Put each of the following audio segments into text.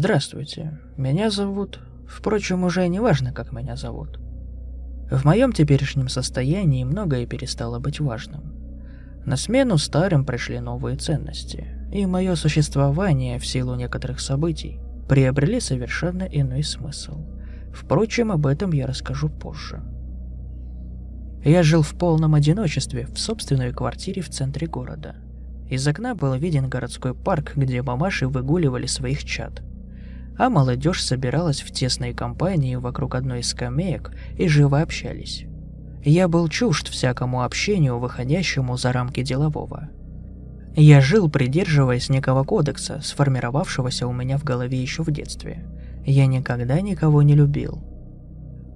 Здравствуйте, меня зовут... Впрочем, уже не важно, как меня зовут. В моем теперешнем состоянии многое перестало быть важным. На смену старым пришли новые ценности, и мое существование в силу некоторых событий приобрели совершенно иной смысл. Впрочем, об этом я расскажу позже. Я жил в полном одиночестве в собственной квартире в центре города. Из окна был виден городской парк, где мамаши выгуливали своих чад – а молодежь собиралась в тесной компании вокруг одной из скамеек и живо общались. Я был чужд всякому общению, выходящему за рамки делового. Я жил, придерживаясь некого кодекса, сформировавшегося у меня в голове еще в детстве. Я никогда никого не любил.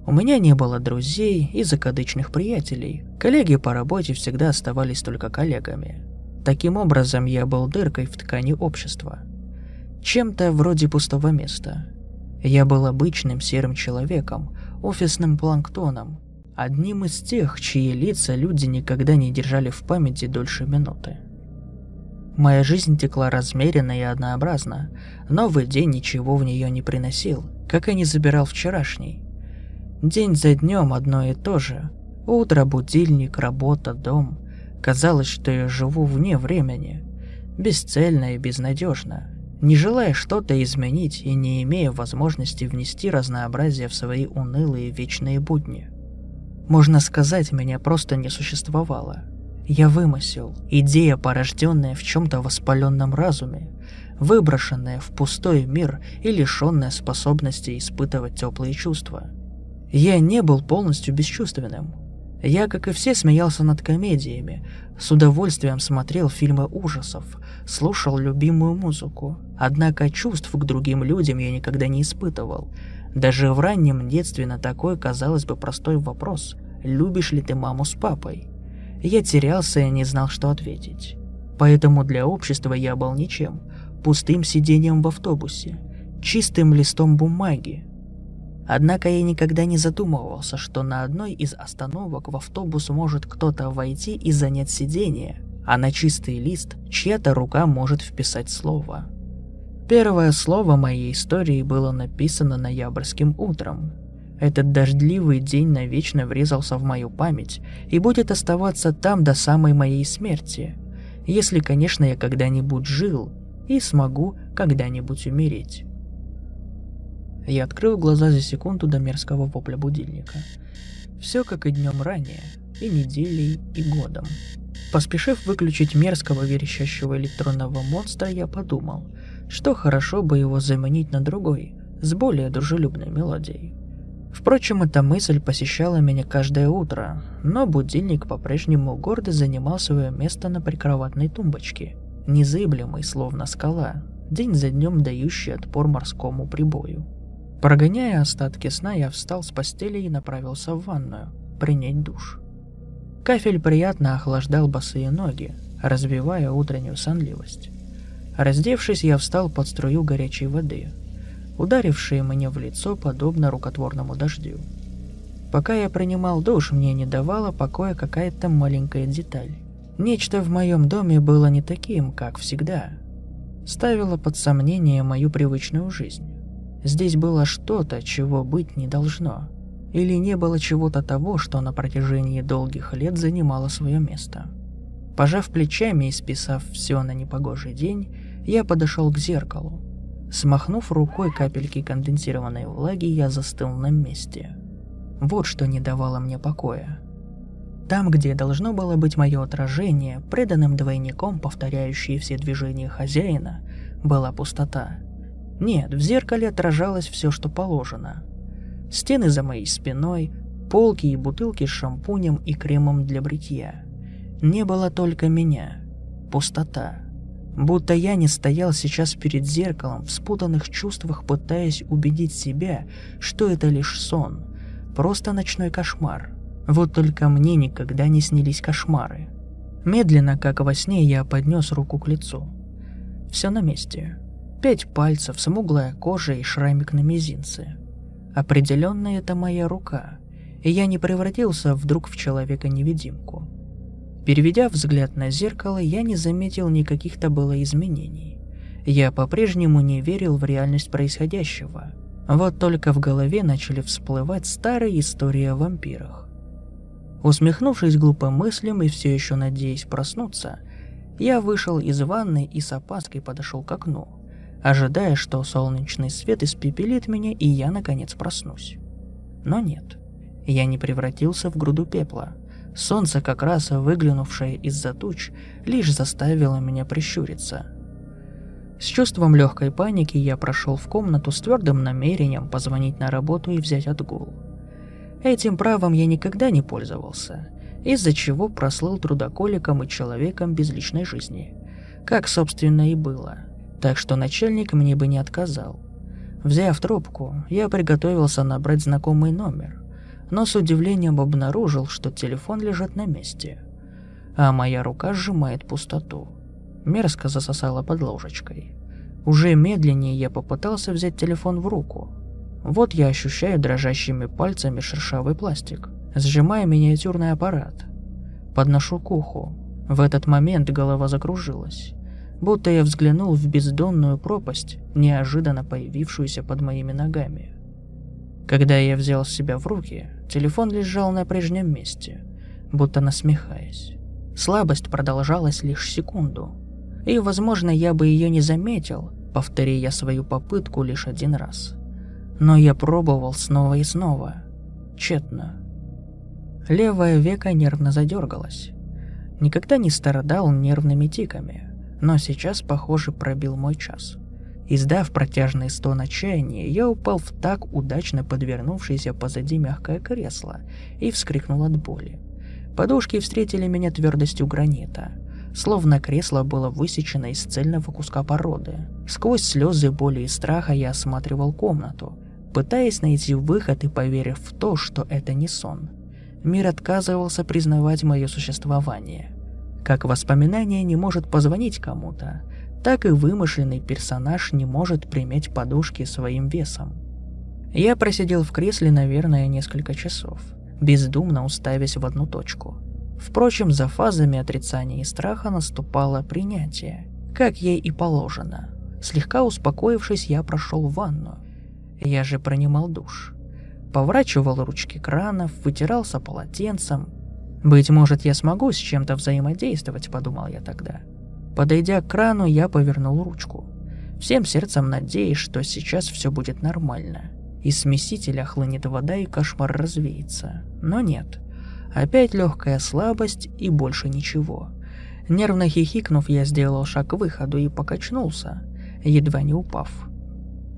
У меня не было друзей и закадычных приятелей. Коллеги по работе всегда оставались только коллегами. Таким образом, я был дыркой в ткани общества – чем-то вроде пустого места. Я был обычным серым человеком, офисным планктоном, одним из тех, чьи лица люди никогда не держали в памяти дольше минуты. Моя жизнь текла размеренно и однообразно. Новый день ничего в нее не приносил, как и не забирал вчерашний. День за днем одно и то же. Утро, будильник, работа, дом. Казалось, что я живу вне времени. Бесцельно и безнадежно не желая что-то изменить и не имея возможности внести разнообразие в свои унылые вечные будни. Можно сказать, меня просто не существовало. Я вымысел, идея, порожденная в чем-то воспаленном разуме, выброшенная в пустой мир и лишенная способности испытывать теплые чувства. Я не был полностью бесчувственным. Я, как и все, смеялся над комедиями, с удовольствием смотрел фильмы ужасов, слушал любимую музыку. Однако чувств к другим людям я никогда не испытывал. Даже в раннем детстве на такой, казалось бы, простой вопрос «Любишь ли ты маму с папой?» Я терялся и не знал, что ответить. Поэтому для общества я был ничем, пустым сидением в автобусе, чистым листом бумаги. Однако я никогда не задумывался, что на одной из остановок в автобус может кто-то войти и занять сиденье, а на чистый лист чья-то рука может вписать слово. Первое слово моей истории было написано ноябрьским утром. Этот дождливый день навечно врезался в мою память и будет оставаться там до самой моей смерти, если, конечно, я когда-нибудь жил и смогу когда-нибудь умереть. Я открыл глаза за секунду до мерзкого вопля будильника. Все как и днем ранее, и неделей, и годом. Поспешив выключить мерзкого верещащего электронного монстра, я подумал, что хорошо бы его заменить на другой, с более дружелюбной мелодией. Впрочем, эта мысль посещала меня каждое утро, но будильник по-прежнему гордо занимал свое место на прикроватной тумбочке, незыблемый, словно скала, день за днем дающий отпор морскому прибою. Прогоняя остатки сна, я встал с постели и направился в ванную, принять душ. Кафель приятно охлаждал босые ноги, развивая утреннюю сонливость. Раздевшись, я встал под струю горячей воды, ударившей мне в лицо подобно рукотворному дождю. Пока я принимал душ, мне не давала покоя какая-то маленькая деталь. Нечто в моем доме было не таким, как всегда. Ставило под сомнение мою привычную жизнь. Здесь было что-то, чего быть не должно. Или не было чего-то того, что на протяжении долгих лет занимало свое место. Пожав плечами и списав все на непогожий день, я подошел к зеркалу. Смахнув рукой капельки конденсированной влаги, я застыл на месте. Вот что не давало мне покоя. Там, где должно было быть мое отражение, преданным двойником, повторяющие все движения хозяина, была пустота. Нет, в зеркале отражалось все, что положено. Стены за моей спиной, полки и бутылки с шампунем и кремом для бритья. Не было только меня. Пустота. Будто я не стоял сейчас перед зеркалом, в спутанных чувствах пытаясь убедить себя, что это лишь сон. Просто ночной кошмар. Вот только мне никогда не снились кошмары. Медленно, как во сне, я поднес руку к лицу. Все на месте. Пять пальцев, смуглая кожа и шрамик на мизинце. Определенно это моя рука, и я не превратился вдруг в человека-невидимку. Переведя взгляд на зеркало, я не заметил никаких-то было изменений. Я по-прежнему не верил в реальность происходящего. Вот только в голове начали всплывать старые истории о вампирах. Усмехнувшись глупым мыслям и все еще надеясь проснуться, я вышел из ванны и с опаской подошел к окну, ожидая, что солнечный свет испепелит меня и я наконец проснусь. Но нет, я не превратился в груду пепла – Солнце, как раз выглянувшее из-за туч, лишь заставило меня прищуриться. С чувством легкой паники я прошел в комнату с твердым намерением позвонить на работу и взять отгул. Этим правом я никогда не пользовался, из-за чего прослыл трудоколиком и человеком без личной жизни. Как, собственно, и было. Так что начальник мне бы не отказал. Взяв трубку, я приготовился набрать знакомый номер но с удивлением обнаружил, что телефон лежит на месте, а моя рука сжимает пустоту. Мерзко засосала под ложечкой. Уже медленнее я попытался взять телефон в руку. Вот я ощущаю дрожащими пальцами шершавый пластик, сжимая миниатюрный аппарат. Подношу к уху. В этот момент голова закружилась. Будто я взглянул в бездонную пропасть, неожиданно появившуюся под моими ногами. Когда я взял себя в руки, телефон лежал на прежнем месте, будто насмехаясь. Слабость продолжалась лишь секунду. И, возможно, я бы ее не заметил, повтори я свою попытку лишь один раз. Но я пробовал снова и снова. Тщетно. Левое веко нервно задергалось. Никогда не страдал нервными тиками, но сейчас, похоже, пробил мой час. Издав протяжный стон отчаяния, я упал в так удачно подвернувшееся позади мягкое кресло и вскрикнул от боли. Подушки встретили меня твердостью гранита, словно кресло было высечено из цельного куска породы. Сквозь слезы боли и страха я осматривал комнату, пытаясь найти выход и поверив в то, что это не сон. Мир отказывался признавать мое существование. Как воспоминание не может позвонить кому-то, так и вымышленный персонаж не может приметь подушки своим весом. Я просидел в кресле, наверное, несколько часов, бездумно уставясь в одну точку. Впрочем, за фазами отрицания и страха наступало принятие, как ей и положено. Слегка успокоившись, я прошел в ванну. Я же принимал душ. Поворачивал ручки кранов, вытирался полотенцем. «Быть может, я смогу с чем-то взаимодействовать», — подумал я тогда. Подойдя к крану, я повернул ручку. Всем сердцем надеясь, что сейчас все будет нормально. Из смесителя хлынет вода и кошмар развеется. Но нет. Опять легкая слабость и больше ничего. Нервно хихикнув, я сделал шаг к выходу и покачнулся, едва не упав.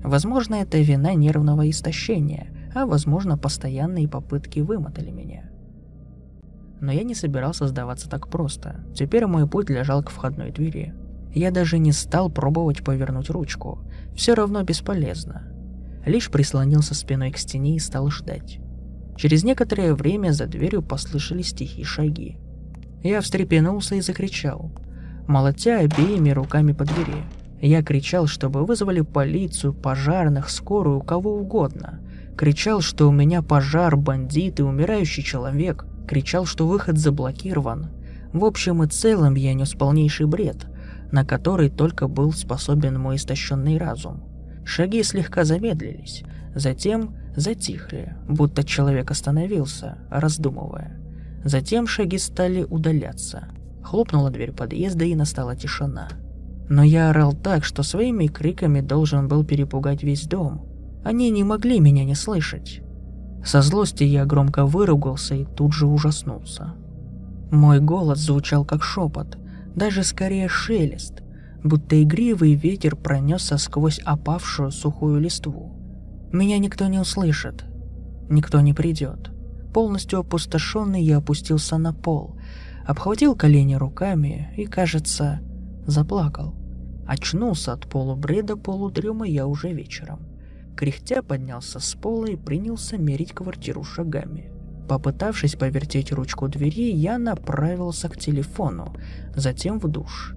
Возможно, это вина нервного истощения, а возможно, постоянные попытки вымотали меня. Но я не собирался сдаваться так просто. Теперь мой путь лежал к входной двери. Я даже не стал пробовать повернуть ручку. Все равно бесполезно. Лишь прислонился спиной к стене и стал ждать. Через некоторое время за дверью послышались тихие шаги. Я встрепенулся и закричал, молотя обеими руками по двери. Я кричал, чтобы вызвали полицию, пожарных, скорую, кого угодно. Кричал, что у меня пожар, бандиты, умирающий человек – кричал, что выход заблокирован. В общем и целом я нес полнейший бред, на который только был способен мой истощенный разум. Шаги слегка замедлились, затем затихли, будто человек остановился, раздумывая. Затем шаги стали удаляться. Хлопнула дверь подъезда и настала тишина. Но я орал так, что своими криками должен был перепугать весь дом. Они не могли меня не слышать. Со злости я громко выругался и тут же ужаснулся. Мой голос звучал как шепот, даже скорее шелест, будто игривый ветер пронесся сквозь опавшую сухую листву. Меня никто не услышит, никто не придет. Полностью опустошенный я опустился на пол, обхватил колени руками и, кажется, заплакал. Очнулся от полубреда полудрема я уже вечером. Кряхтя поднялся с пола и принялся мерить квартиру шагами. Попытавшись повертеть ручку двери, я направился к телефону, затем в душ,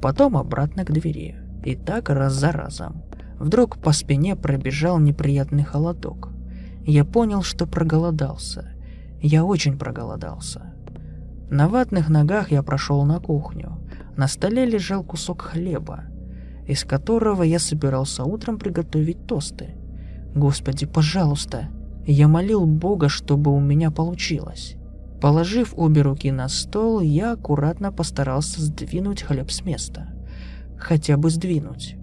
потом обратно к двери. И так раз за разом. Вдруг по спине пробежал неприятный холодок. Я понял, что проголодался. Я очень проголодался. На ватных ногах я прошел на кухню. На столе лежал кусок хлеба, из которого я собирался утром приготовить тосты. Господи, пожалуйста, я молил Бога, чтобы у меня получилось. Положив обе руки на стол, я аккуратно постарался сдвинуть хлеб с места. Хотя бы сдвинуть.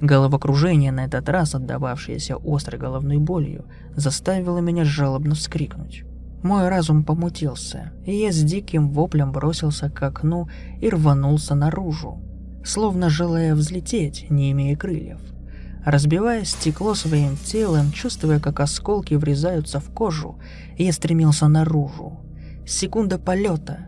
Головокружение, на этот раз отдававшееся острой головной болью, заставило меня жалобно вскрикнуть. Мой разум помутился, и я с диким воплем бросился к окну и рванулся наружу, словно желая взлететь, не имея крыльев. Разбивая стекло своим телом, чувствуя, как осколки врезаются в кожу, я стремился наружу. Секунда полета,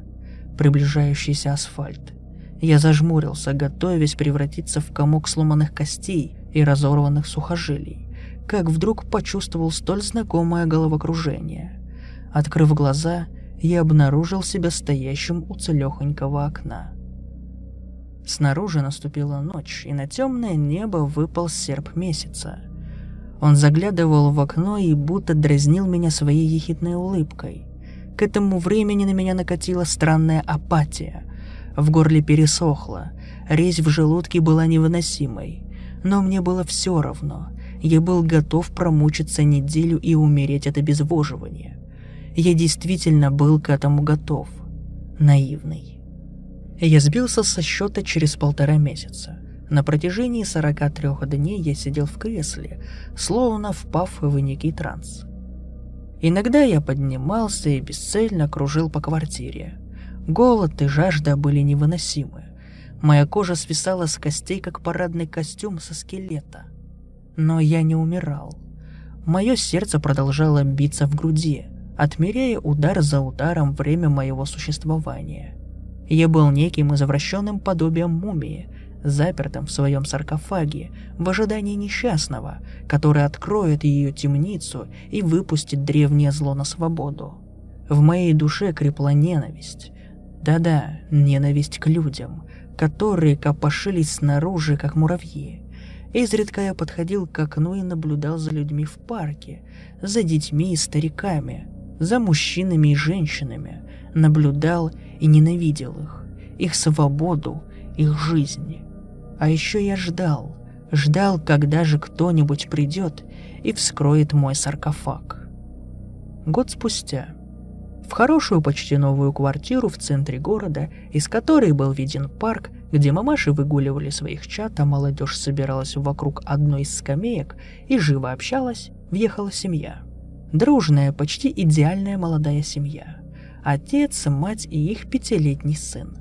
приближающийся асфальт. Я зажмурился, готовясь превратиться в комок сломанных костей и разорванных сухожилий, как вдруг почувствовал столь знакомое головокружение. Открыв глаза, я обнаружил себя стоящим у целехонького окна. Снаружи наступила ночь, и на темное небо выпал серп месяца. Он заглядывал в окно и будто дразнил меня своей ехидной улыбкой. К этому времени на меня накатила странная апатия. В горле пересохло, резь в желудке была невыносимой. Но мне было все равно. Я был готов промучиться неделю и умереть от обезвоживания. Я действительно был к этому готов. Наивный. Я сбился со счета через полтора месяца. На протяжении 43 дней я сидел в кресле, словно впав в некий транс. Иногда я поднимался и бесцельно кружил по квартире. Голод и жажда были невыносимы. Моя кожа свисала с костей, как парадный костюм со скелета. Но я не умирал. Мое сердце продолжало биться в груди, отмеряя удар за ударом время моего существования. Я был неким извращенным подобием мумии, запертым в своем саркофаге, в ожидании несчастного, который откроет ее темницу и выпустит древнее зло на свободу. В моей душе крепла ненависть, да-да, ненависть к людям, которые копошились снаружи, как муравьи. Изредка я подходил к окну и наблюдал за людьми в парке, за детьми и стариками, за мужчинами и женщинами, наблюдал и ненавидел их, их свободу, их жизни. А еще я ждал, ждал, когда же кто-нибудь придет и вскроет мой саркофаг. Год спустя – в хорошую почти новую квартиру в центре города, из которой был виден парк, где мамаши выгуливали своих чат, а молодежь собиралась вокруг одной из скамеек и живо общалась, въехала семья. Дружная, почти идеальная молодая семья. Отец, мать и их пятилетний сын.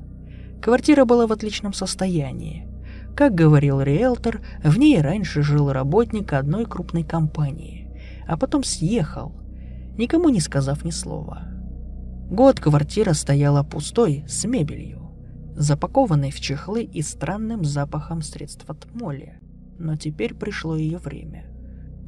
Квартира была в отличном состоянии. Как говорил риэлтор, в ней раньше жил работник одной крупной компании, а потом съехал, никому не сказав ни слова. Год квартира стояла пустой, с мебелью, запакованной в чехлы и странным запахом средств от моли. Но теперь пришло ее время.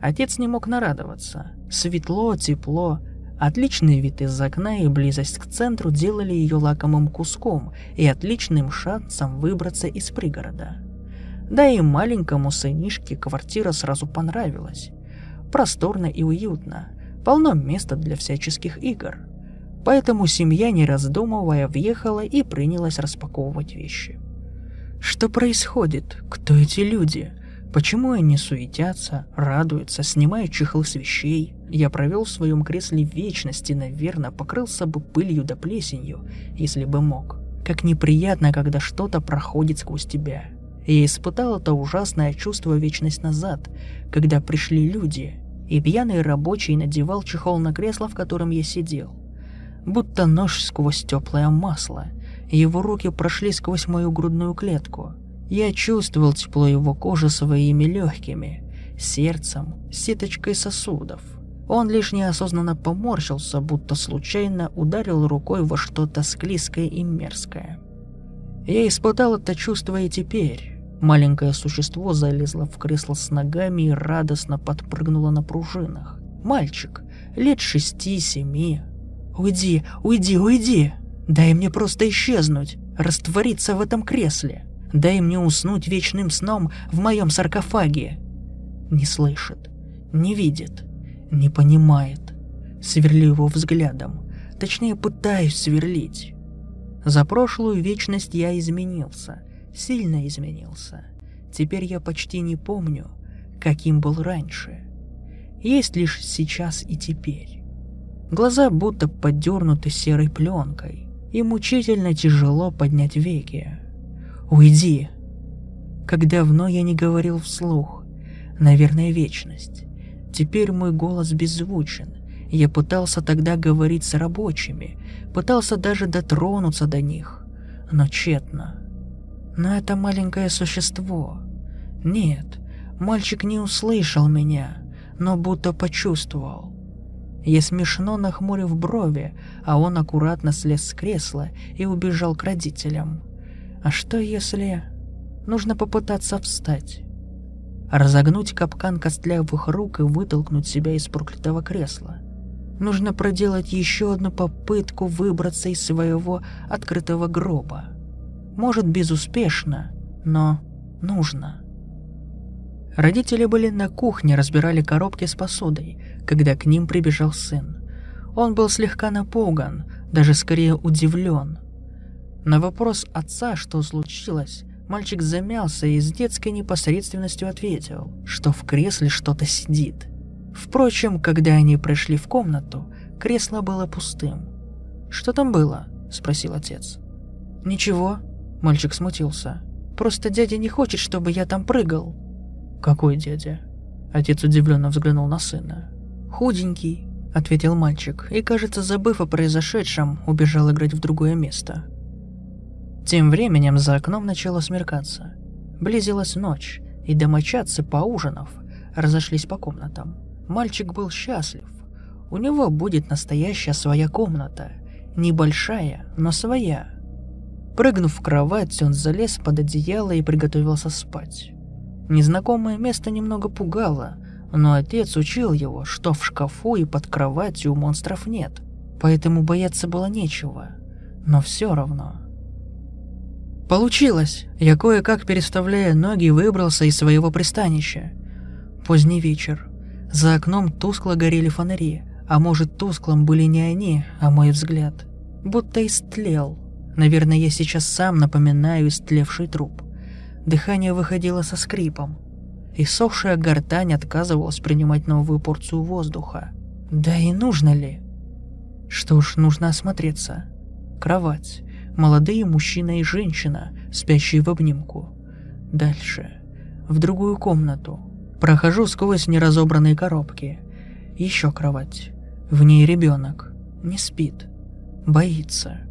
Отец не мог нарадоваться. Светло, тепло, отличный вид из окна и близость к центру делали ее лакомым куском и отличным шансом выбраться из пригорода. Да и маленькому сынишке квартира сразу понравилась. Просторно и уютно, полно места для всяческих игр – Поэтому семья, не раздумывая, въехала и принялась распаковывать вещи. Что происходит? Кто эти люди? Почему они суетятся, радуются, снимают чехлы с вещей? Я провел в своем кресле вечности, наверное, покрылся бы пылью да плесенью, если бы мог. Как неприятно, когда что-то проходит сквозь тебя. Я испытал это ужасное чувство вечность назад, когда пришли люди, и пьяный рабочий надевал чехол на кресло, в котором я сидел будто нож сквозь теплое масло. Его руки прошли сквозь мою грудную клетку. Я чувствовал тепло его кожи своими легкими, сердцем, сеточкой сосудов. Он лишь неосознанно поморщился, будто случайно ударил рукой во что-то склизкое и мерзкое. Я испытал это чувство и теперь. Маленькое существо залезло в кресло с ногами и радостно подпрыгнуло на пружинах. Мальчик, лет шести-семи. «Уйди, уйди, уйди! Дай мне просто исчезнуть, раствориться в этом кресле!» Дай мне уснуть вечным сном в моем саркофаге. Не слышит, не видит, не понимает. Сверлю его взглядом. Точнее, пытаюсь сверлить. За прошлую вечность я изменился. Сильно изменился. Теперь я почти не помню, каким был раньше. Есть лишь сейчас и теперь. Глаза будто подернуты серой пленкой, и мучительно тяжело поднять веки. Уйди. Как давно я не говорил вслух. Наверное, вечность. Теперь мой голос беззвучен. Я пытался тогда говорить с рабочими, пытался даже дотронуться до них, но тщетно. Но это маленькое существо. Нет, мальчик не услышал меня, но будто почувствовал. Я смешно нахмурив брови, а он аккуратно слез с кресла и убежал к родителям. А что если... Нужно попытаться встать. Разогнуть капкан костлявых рук и вытолкнуть себя из проклятого кресла. Нужно проделать еще одну попытку выбраться из своего открытого гроба. Может, безуспешно, но нужно. Родители были на кухне, разбирали коробки с посудой, когда к ним прибежал сын. Он был слегка напуган, даже скорее удивлен – на вопрос отца, что случилось, мальчик замялся и с детской непосредственностью ответил, что в кресле что-то сидит. Впрочем, когда они пришли в комнату, кресло было пустым. «Что там было?» – спросил отец. «Ничего», – мальчик смутился. «Просто дядя не хочет, чтобы я там прыгал». «Какой дядя?» Отец удивленно взглянул на сына. «Худенький», — ответил мальчик, и, кажется, забыв о произошедшем, убежал играть в другое место. Тем временем за окном начало смеркаться. Близилась ночь, и домочадцы, поужинав, разошлись по комнатам. Мальчик был счастлив. У него будет настоящая своя комната. Небольшая, но своя. Прыгнув в кровать, он залез под одеяло и приготовился спать. Незнакомое место немного пугало, но отец учил его, что в шкафу и под кроватью монстров нет, поэтому бояться было нечего. Но все равно Получилось! Я кое-как, переставляя ноги, выбрался из своего пристанища. Поздний вечер. За окном тускло горели фонари, а может тусклым были не они, а мой взгляд. Будто истлел. Наверное, я сейчас сам напоминаю истлевший труп. Дыхание выходило со скрипом. И сохшая гортань отказывалась принимать новую порцию воздуха. Да и нужно ли? Что ж, нужно осмотреться. Кровать молодые мужчина и женщина, спящие в обнимку. Дальше. В другую комнату. Прохожу сквозь неразобранные коробки. Еще кровать. В ней ребенок. Не спит. Боится.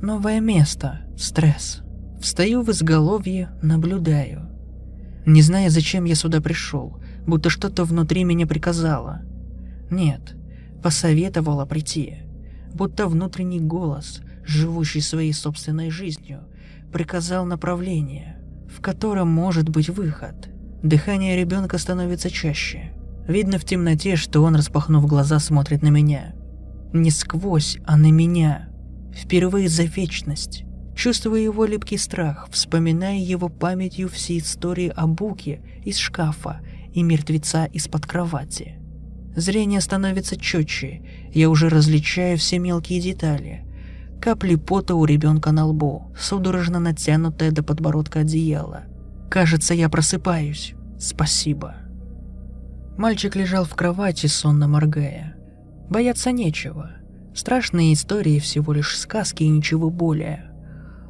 Новое место. Стресс. Встаю в изголовье, наблюдаю. Не зная, зачем я сюда пришел, будто что-то внутри меня приказало. Нет, посоветовала прийти. Будто внутренний голос, живущий своей собственной жизнью, приказал направление, в котором может быть выход. Дыхание ребенка становится чаще. Видно в темноте, что он, распахнув глаза, смотрит на меня. Не сквозь, а на меня. Впервые за вечность. Чувствую его липкий страх, вспоминая его памятью все истории о Буке из шкафа и мертвеца из-под кровати. Зрение становится четче, я уже различаю все мелкие детали, Капли пота у ребенка на лбу, судорожно натянутое до подбородка одеяло. Кажется, я просыпаюсь. Спасибо. Мальчик лежал в кровати, сонно моргая. Бояться нечего. Страшные истории всего лишь сказки и ничего более.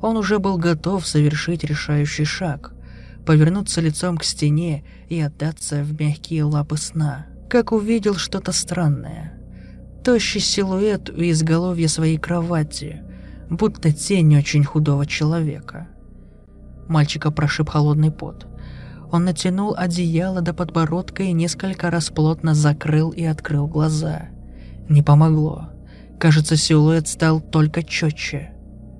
Он уже был готов совершить решающий шаг, повернуться лицом к стене и отдаться в мягкие лапы сна, как увидел что-то странное – тощий силуэт у изголовья своей кровати, будто тень очень худого человека. Мальчика прошиб холодный пот. Он натянул одеяло до подбородка и несколько раз плотно закрыл и открыл глаза. Не помогло. Кажется, силуэт стал только четче.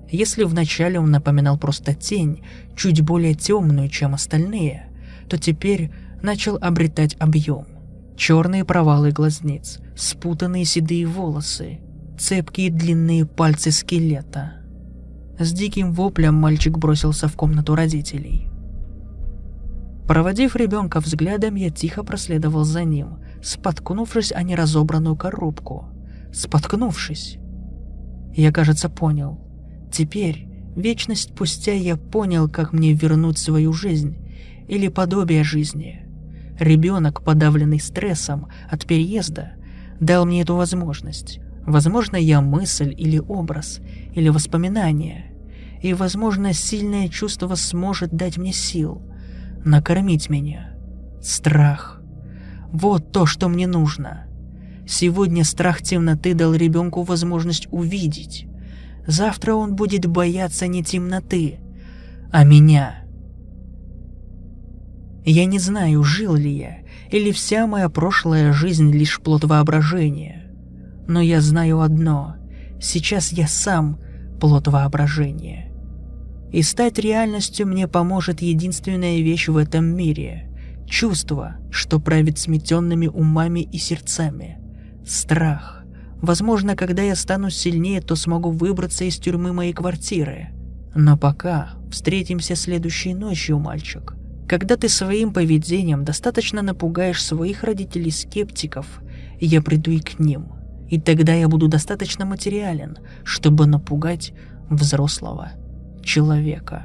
Если вначале он напоминал просто тень, чуть более темную, чем остальные, то теперь начал обретать объем. Черные провалы глазниц, спутанные седые волосы, цепкие длинные пальцы скелета. С диким воплем мальчик бросился в комнату родителей. Проводив ребенка взглядом, я тихо проследовал за ним, споткнувшись о неразобранную коробку. Споткнувшись. Я, кажется, понял. Теперь, вечность спустя, я понял, как мне вернуть свою жизнь или подобие жизни. Ребенок, подавленный стрессом от переезда, дал мне эту возможность. Возможно, я мысль или образ, или воспоминание. И, возможно, сильное чувство сможет дать мне сил, накормить меня. Страх. Вот то, что мне нужно. Сегодня страх темноты дал ребенку возможность увидеть. Завтра он будет бояться не темноты, а меня. Я не знаю, жил ли я, или вся моя прошлая жизнь лишь плод воображения. Но я знаю одно. Сейчас я сам плод воображения. И стать реальностью мне поможет единственная вещь в этом мире — чувство, что правит сметенными умами и сердцами. Страх. Возможно, когда я стану сильнее, то смогу выбраться из тюрьмы моей квартиры. Но пока встретимся следующей ночью, мальчик. Когда ты своим поведением достаточно напугаешь своих родителей-скептиков, я приду и к ним — и тогда я буду достаточно материален, чтобы напугать взрослого человека.